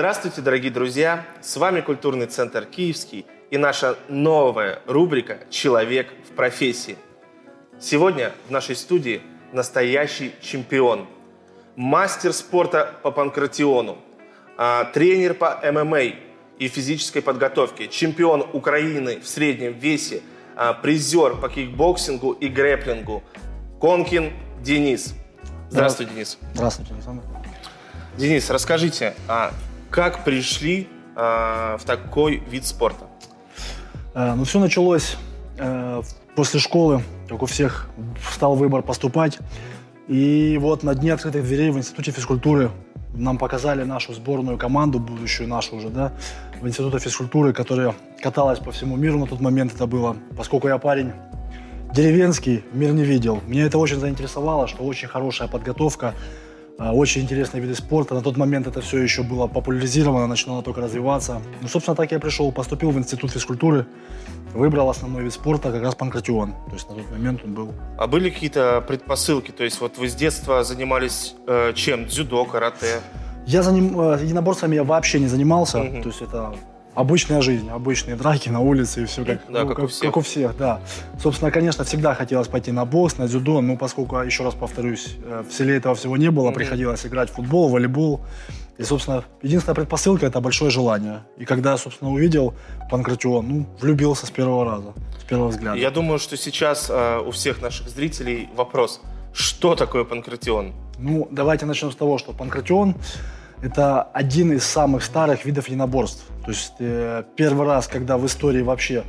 Здравствуйте, дорогие друзья! С вами Культурный центр «Киевский» и наша новая рубрика «Человек в профессии». Сегодня в нашей студии настоящий чемпион, мастер спорта по панкратиону, а, тренер по ММА и физической подготовке, чемпион Украины в среднем весе, а, призер по кикбоксингу и грэплингу, Конкин Денис. Здравствуй, Денис. Здравствуйте, Александр. Денис, расскажите, а как пришли а, в такой вид спорта? Э, ну, все началось э, после школы, как у всех, стал выбор поступать. И вот на дне открытых дверей в Институте физкультуры нам показали нашу сборную команду, будущую нашу уже, да, в Институте физкультуры, которая каталась по всему миру на тот момент это было. Поскольку я парень деревенский, мир не видел. Меня это очень заинтересовало, что очень хорошая подготовка, очень интересные виды спорта. На тот момент это все еще было популяризировано, начинало только развиваться. Ну, собственно, так я пришел, поступил в Институт физкультуры, выбрал основной вид спорта, как раз панкратион. То есть на тот момент он был. А были какие-то предпосылки? То есть вот вы с детства занимались э, чем? Дзюдо, карате? Я заним... Э, единоборствами я вообще не занимался. Угу. То есть это обычная жизнь, обычные драки на улице и все как, да, ну, как, как, у всех. как у всех, да. Собственно, конечно, всегда хотелось пойти на бокс, на дзюдо, но поскольку, еще раз повторюсь, э, в селе этого всего не было, mm-hmm. приходилось играть в футбол, волейбол. И, собственно, единственная предпосылка – это большое желание. И когда, собственно, увидел Панкратион, ну, влюбился с первого раза, с первого взгляда. Я думаю, что сейчас э, у всех наших зрителей вопрос, что такое Панкратион? Ну, давайте начнем с того, что Панкратион это один из самых старых видов единоборств. То есть э, первый раз, когда в истории вообще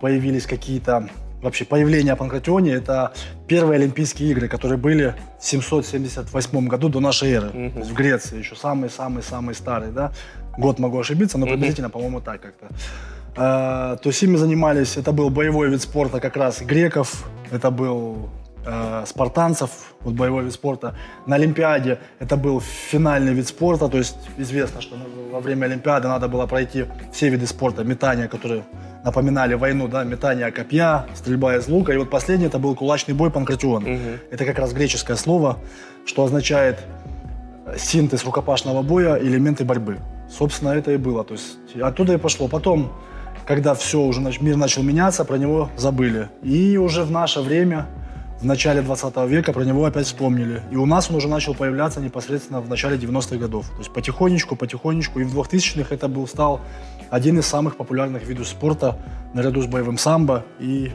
появились какие-то вообще появление панкратионе, это первые Олимпийские игры, которые были в 778 году до нашей эры, mm-hmm. то есть в Греции, еще самый-самый-самый старый, да, год могу ошибиться, но приблизительно, mm-hmm. по-моему, так как-то. Э, то есть ими занимались, это был боевой вид спорта как раз греков, это был э, спартанцев, вот боевой вид спорта. На Олимпиаде это был финальный вид спорта, то есть известно, что во время Олимпиады надо было пройти все виды спорта, метания, которые напоминали войну, да, метание копья, стрельба из лука. И вот последний это был кулачный бой панкратион. Угу. Это как раз греческое слово, что означает синтез рукопашного боя, элементы борьбы. Собственно, это и было. То есть оттуда и пошло. Потом, когда все уже мир начал меняться, про него забыли. И уже в наше время в начале 20 века про него опять вспомнили. И у нас он уже начал появляться непосредственно в начале 90-х годов. То есть потихонечку, потихонечку. И в 2000-х это был, стал один из самых популярных видов спорта наряду с боевым самбо и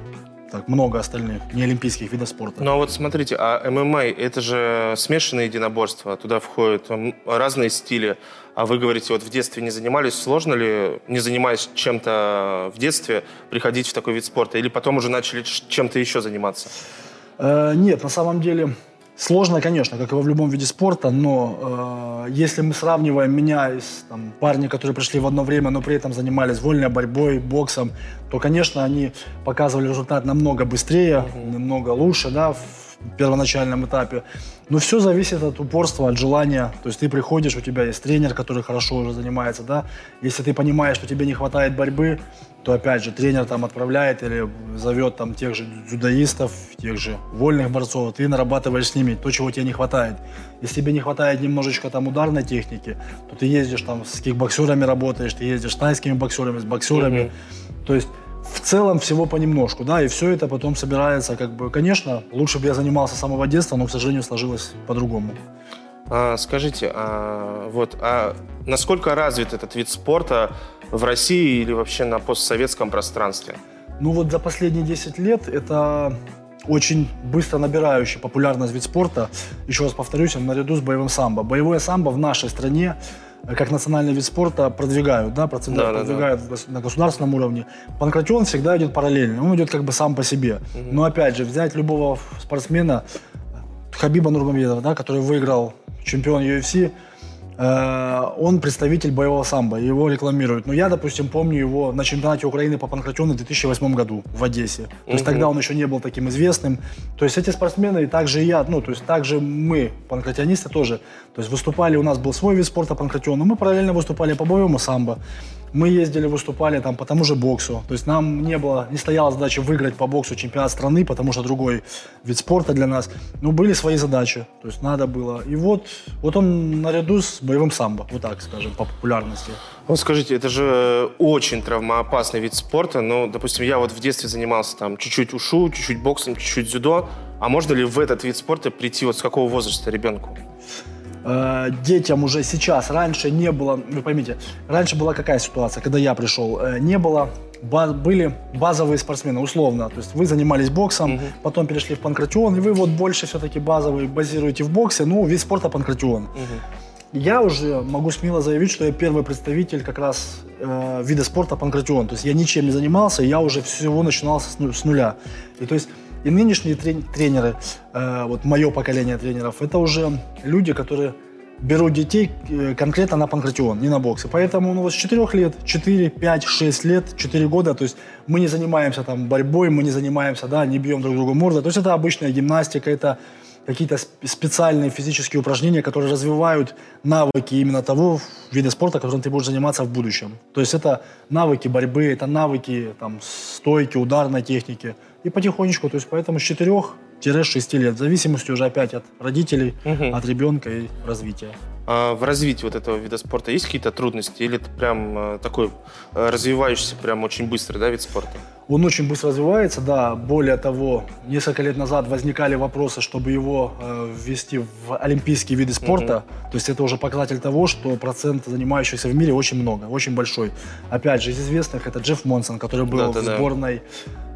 так, много остальных неолимпийских видов спорта. Ну а вот смотрите, а ММА это же смешанное единоборство, туда входят разные стили. А вы говорите, вот в детстве не занимались, сложно ли, не занимаясь чем-то в детстве, приходить в такой вид спорта? Или потом уже начали чем-то еще заниматься? Э, нет, на самом деле сложно, конечно, как и во любом виде спорта, но э, если мы сравниваем меня из там, парней, которые пришли в одно время, но при этом занимались вольной борьбой, боксом, то, конечно, они показывали результат намного быстрее, mm-hmm. намного лучше, да, в первоначальном этапе. Но все зависит от упорства, от желания. То есть ты приходишь, у тебя есть тренер, который хорошо уже занимается, да. Если ты понимаешь, что тебе не хватает борьбы, то опять же тренер там отправляет или зовет там тех же дзюдоистов, тех же вольных борцов, ты нарабатываешь с ними то, чего тебе не хватает. Если тебе не хватает немножечко там ударной техники, то ты ездишь там с кикбоксерами работаешь, ты ездишь с тайскими боксерами, с боксерами. Mm-hmm. То есть в целом всего понемножку, да, и все это потом собирается, как бы, конечно, лучше бы я занимался с самого детства, но, к сожалению, сложилось по-другому. А, скажите, а, вот, а насколько развит этот вид спорта в России или вообще на постсоветском пространстве? Ну вот за последние 10 лет это очень быстро набирающий популярность вид спорта. Еще раз повторюсь, наряду с боевым самбо. Боевое самбо в нашей стране как национальный вид спорта продвигают, да, продвигают, да, продвигают да, да. на государственном уровне. Панкратион всегда идет параллельно, он идет как бы сам по себе. Угу. Но опять же, взять любого спортсмена, Хабиба Нурмамедова, да, который выиграл чемпион UFC, Э, он представитель боевого самбо, его рекламируют. Но я, допустим, помню его на чемпионате Украины по панкратиону в 2008 году в Одессе. То есть тогда он еще не был таким известным. То есть эти спортсмены, и также и я, ну, то есть также мы, панкратионисты тоже, то есть выступали, у нас был свой вид спорта панкратион, но мы параллельно выступали по боевому самбо. Мы ездили, выступали там по тому же боксу. То есть нам не было, не стояла задача выиграть по боксу чемпионат страны, потому что другой вид спорта для нас. Но были свои задачи. То есть надо было. И вот, вот он наряду с боевым самбо, вот так скажем, по популярности. Вот скажите, это же очень травмоопасный вид спорта. Ну, допустим, я вот в детстве занимался там чуть-чуть ушу, чуть-чуть боксом, чуть-чуть дзюдо. А можно ли в этот вид спорта прийти вот с какого возраста ребенку? Э, детям уже сейчас. Раньше не было, вы поймите, раньше была какая ситуация, когда я пришел, э, не было были базовые спортсмены, условно. То есть вы занимались боксом, угу. потом перешли в панкратион, и вы вот больше все-таки базовый базируете в боксе, ну, вид спорта панкратион. Угу. Я уже могу смело заявить, что я первый представитель как раз э, вида спорта панкратион. То есть я ничем не занимался, я уже всего начинал с, с нуля. И то есть и нынешние тренеры, э, вот мое поколение тренеров, это уже люди, которые берут детей э, конкретно на панкратион, не на боксы. Поэтому ну, вот с 4 лет, 4, 5, 6 лет, 4 года, то есть мы не занимаемся там борьбой, мы не занимаемся, да, не бьем друг друга морда. То есть это обычная гимнастика, это какие-то специальные физические упражнения, которые развивают навыки именно того вида спорта, которым ты будешь заниматься в будущем. То есть это навыки борьбы, это навыки там, стойки, ударной техники. И потихонечку, то есть поэтому с 4-6 лет, в зависимости уже опять от родителей, угу. от ребенка и развития. А в развитии вот этого вида спорта есть какие-то трудности? Или это прям э, такой э, развивающийся прям очень быстро, да, вид спорта? Он очень быстро развивается, да. Более того, несколько лет назад возникали вопросы, чтобы его э, ввести в олимпийские виды спорта. Mm-hmm. То есть это уже показатель того, что процент занимающихся в мире очень много, очень большой. Опять же, из известных это Джефф Монсон, который был да, да, в сборной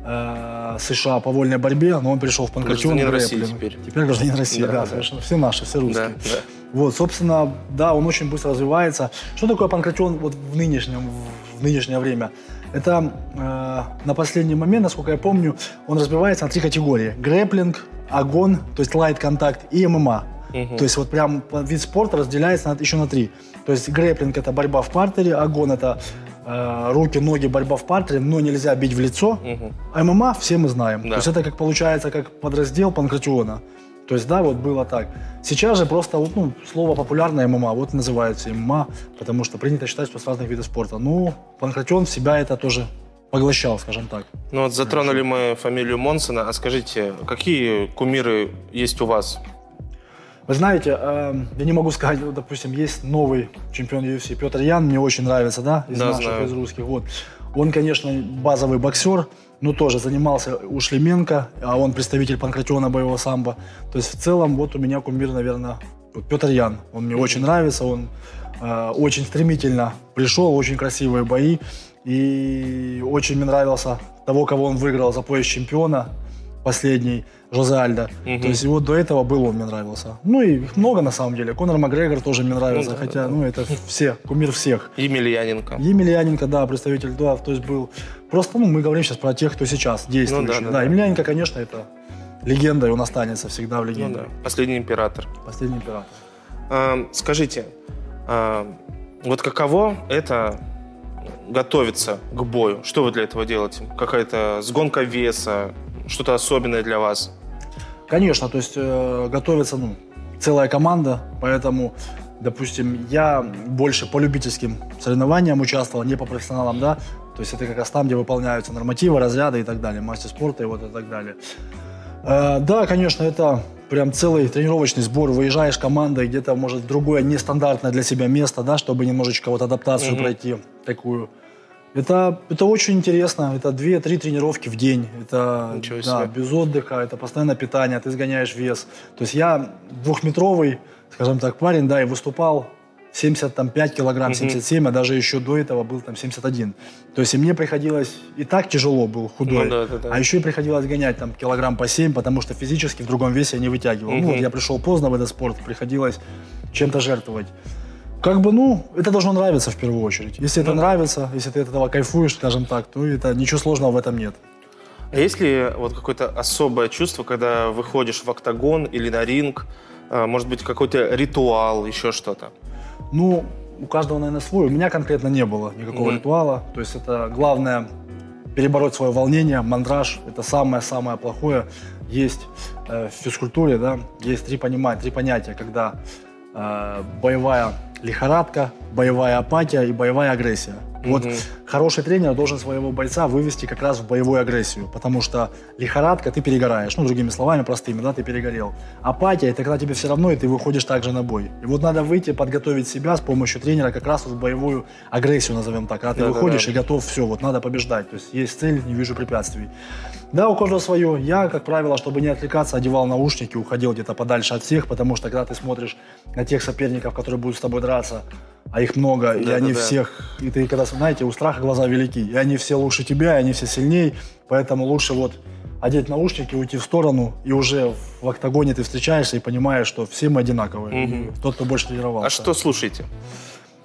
э, США по вольной борьбе, но он пришел в Панкратион. Гражданин России теперь. Теперь гражданин России, да, да, совершенно. Все наши, все русские. Да, да. Вот, собственно, да, он очень быстро развивается. Что такое панкратион вот в нынешнем, в нынешнее время? Это э, на последний момент, насколько я помню, он разбивается на три категории. Грэплинг, огон, то есть лайт контакт и ММА. Угу. То есть вот прям вид спорта разделяется на, еще на три. То есть грэплинг это борьба в партере, огон это э, руки, ноги, борьба в партере, но нельзя бить в лицо. Угу. А ММА все мы знаем. Да. То есть это как получается как подраздел панкратиона. То есть, да, вот было так. Сейчас же просто вот, ну, слово популярное ММА, вот называется ММА, потому что принято считать, что с разных видов спорта. Ну, Панкратион в себя это тоже поглощал, скажем так. Ну вот затронули мы фамилию Монсона, а скажите, какие кумиры есть у вас? Вы знаете, э, я не могу сказать, вот, допустим, есть новый чемпион UFC Петр Ян, мне очень нравится, да, из да, наших, знаю. из русских. Вот. Он, конечно, базовый боксер, но тоже занимался у Шлеменко, а он представитель панкратиона боевого самбо. То есть в целом вот у меня кумир, наверное, вот Петр Ян. Он мне очень нравится, он э, очень стремительно пришел, очень красивые бои. И очень мне нравился того, кого он выиграл за пояс чемпиона последний, Жозе Альдо. Угу. То есть вот до этого был он мне нравился. Ну и их много на самом деле. Конор Макгрегор тоже мне нравится, ну, да, хотя, да. ну это все, кумир всех. Емельяненко. Емельяненко, да, представитель, да, то есть был. Просто, ну, мы говорим сейчас про тех, кто сейчас действующий. Ну, да, да, да, Емельяненко, конечно, это легенда, и он останется всегда в легенде. Ну, да. Последний император. Последний император. А, скажите, а, вот каково это готовиться к бою? Что вы для этого делаете? Какая-то сгонка веса, что-то особенное для вас? Конечно, то есть э, готовится ну, целая команда, поэтому, допустим, я больше по любительским соревнованиям участвовал, не по профессионалам, да, то есть это как раз там, где выполняются нормативы, разряды и так далее, мастер спорта и вот и так далее. Э, да, конечно, это прям целый тренировочный сбор. Выезжаешь командой где-то, может, в другое нестандартное для себя место, да, чтобы немножечко вот адаптацию mm-hmm. пройти такую. Это, это очень интересно. Это 2-3 тренировки в день. Это Ничего себе. да, без отдыха, это постоянное питание, ты сгоняешь вес. То есть я двухметровый, скажем так, парень, да, и выступал 75 килограмм, 77, а даже еще до этого был там 71. То есть и мне приходилось, и так тяжело был худой, ну, да, да, да. а еще и приходилось гонять там килограмм по 7, потому что физически в другом весе я не вытягивал. Угу. Ну вот я пришел поздно в этот спорт, приходилось чем-то жертвовать. Как бы, ну, это должно нравиться в первую очередь. Если это ну нравится, если ты от этого кайфуешь, скажем так, то это ничего сложного в этом нет. А есть ли вот какое-то особое чувство, когда выходишь в октагон или на ринг, а, может быть, какой-то ритуал, еще что-то? Ну, у каждого, наверное, свой. У меня конкретно не было никакого mm-hmm. ритуала. То есть это главное перебороть свое волнение, мандраж. Это самое-самое плохое. Есть э, в физкультуре, да, есть три, понимания, три понятия, когда боевая лихорадка, боевая апатия и боевая агрессия. Угу. Вот хороший тренер должен своего бойца вывести как раз в боевую агрессию, потому что лихорадка, ты перегораешь. Ну, другими словами, простыми, да, ты перегорел. Апатия, это когда тебе все равно, и ты выходишь также на бой. И вот надо выйти, подготовить себя с помощью тренера как раз вот в боевую агрессию, назовем так. Когда ты да, выходишь да, да. и готов, все, вот надо побеждать. То есть есть цель, не вижу препятствий. Да, у каждого свое. Я, как правило, чтобы не отвлекаться, одевал наушники, уходил где-то подальше от всех, потому что когда ты смотришь на тех соперников, которые будут с тобой драться, а их много, да, и да, они да. всех, и ты когда, знаете, у страха глаза велики, и они все лучше тебя, и они все сильнее, поэтому лучше вот одеть наушники, уйти в сторону, и уже в октагоне ты встречаешься и понимаешь, что все мы одинаковые. Угу. Тот, кто больше тренировался. А что слушаете?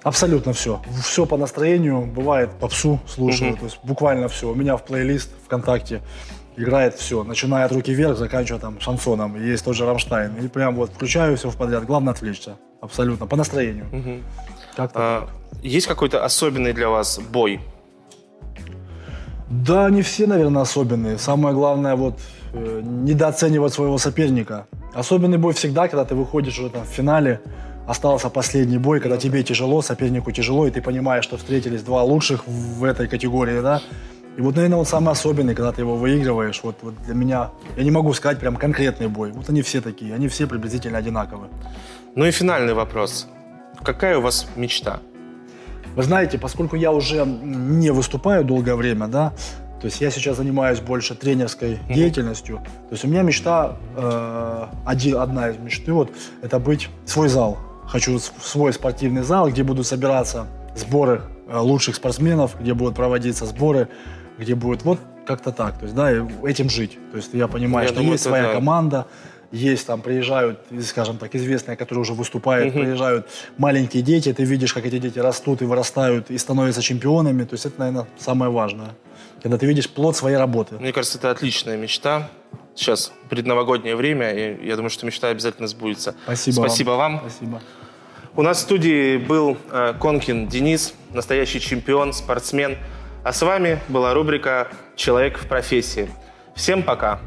Абсолютно все. Все по настроению. Бывает попсу слушаю. Угу. То есть буквально все. У меня в плейлист ВКонтакте играет все, начиная от руки вверх, заканчивая там шансоном. Есть тоже Рамштайн. И прям вот включаю все в подряд. Главное отвлечься. Абсолютно. По настроению. Угу. Как-то а, есть какой-то особенный для вас бой? Да, не все, наверное, особенные. Самое главное, вот, э, недооценивать своего соперника. Особенный бой всегда, когда ты выходишь уже там в финале, остался последний бой, когда тебе тяжело, сопернику тяжело, и ты понимаешь, что встретились два лучших в этой категории, да, и вот, наверное, он самый особенный, когда ты его выигрываешь. Вот, вот для меня, я не могу сказать прям конкретный бой. Вот они все такие, они все приблизительно одинаковые. Ну и финальный вопрос. Какая у вас мечта? Вы знаете, поскольку я уже не выступаю долгое время, да, то есть я сейчас занимаюсь больше тренерской mm-hmm. деятельностью. То есть у меня мечта, э, один, одна из мечты, вот, это быть свой зал. Хочу свой спортивный зал, где будут собираться сборы э, лучших спортсменов, где будут проводиться сборы где будет вот как-то так, то есть, да, этим жить. То есть я понимаю, я что думаю, есть своя да. команда, есть там, приезжают, скажем так, известные, которые уже выступают, угу. приезжают маленькие дети, ты видишь, как эти дети растут и вырастают и становятся чемпионами, то есть это, наверное, самое важное. Когда ты видишь плод своей работы. Мне кажется, это отличная мечта. Сейчас предновогоднее время, и я думаю, что мечта обязательно сбудется. Спасибо, Спасибо вам. вам. Спасибо. У нас в студии был э, Конкин Денис, настоящий чемпион, спортсмен. А с вами была рубрика «Человек в профессии». Всем пока!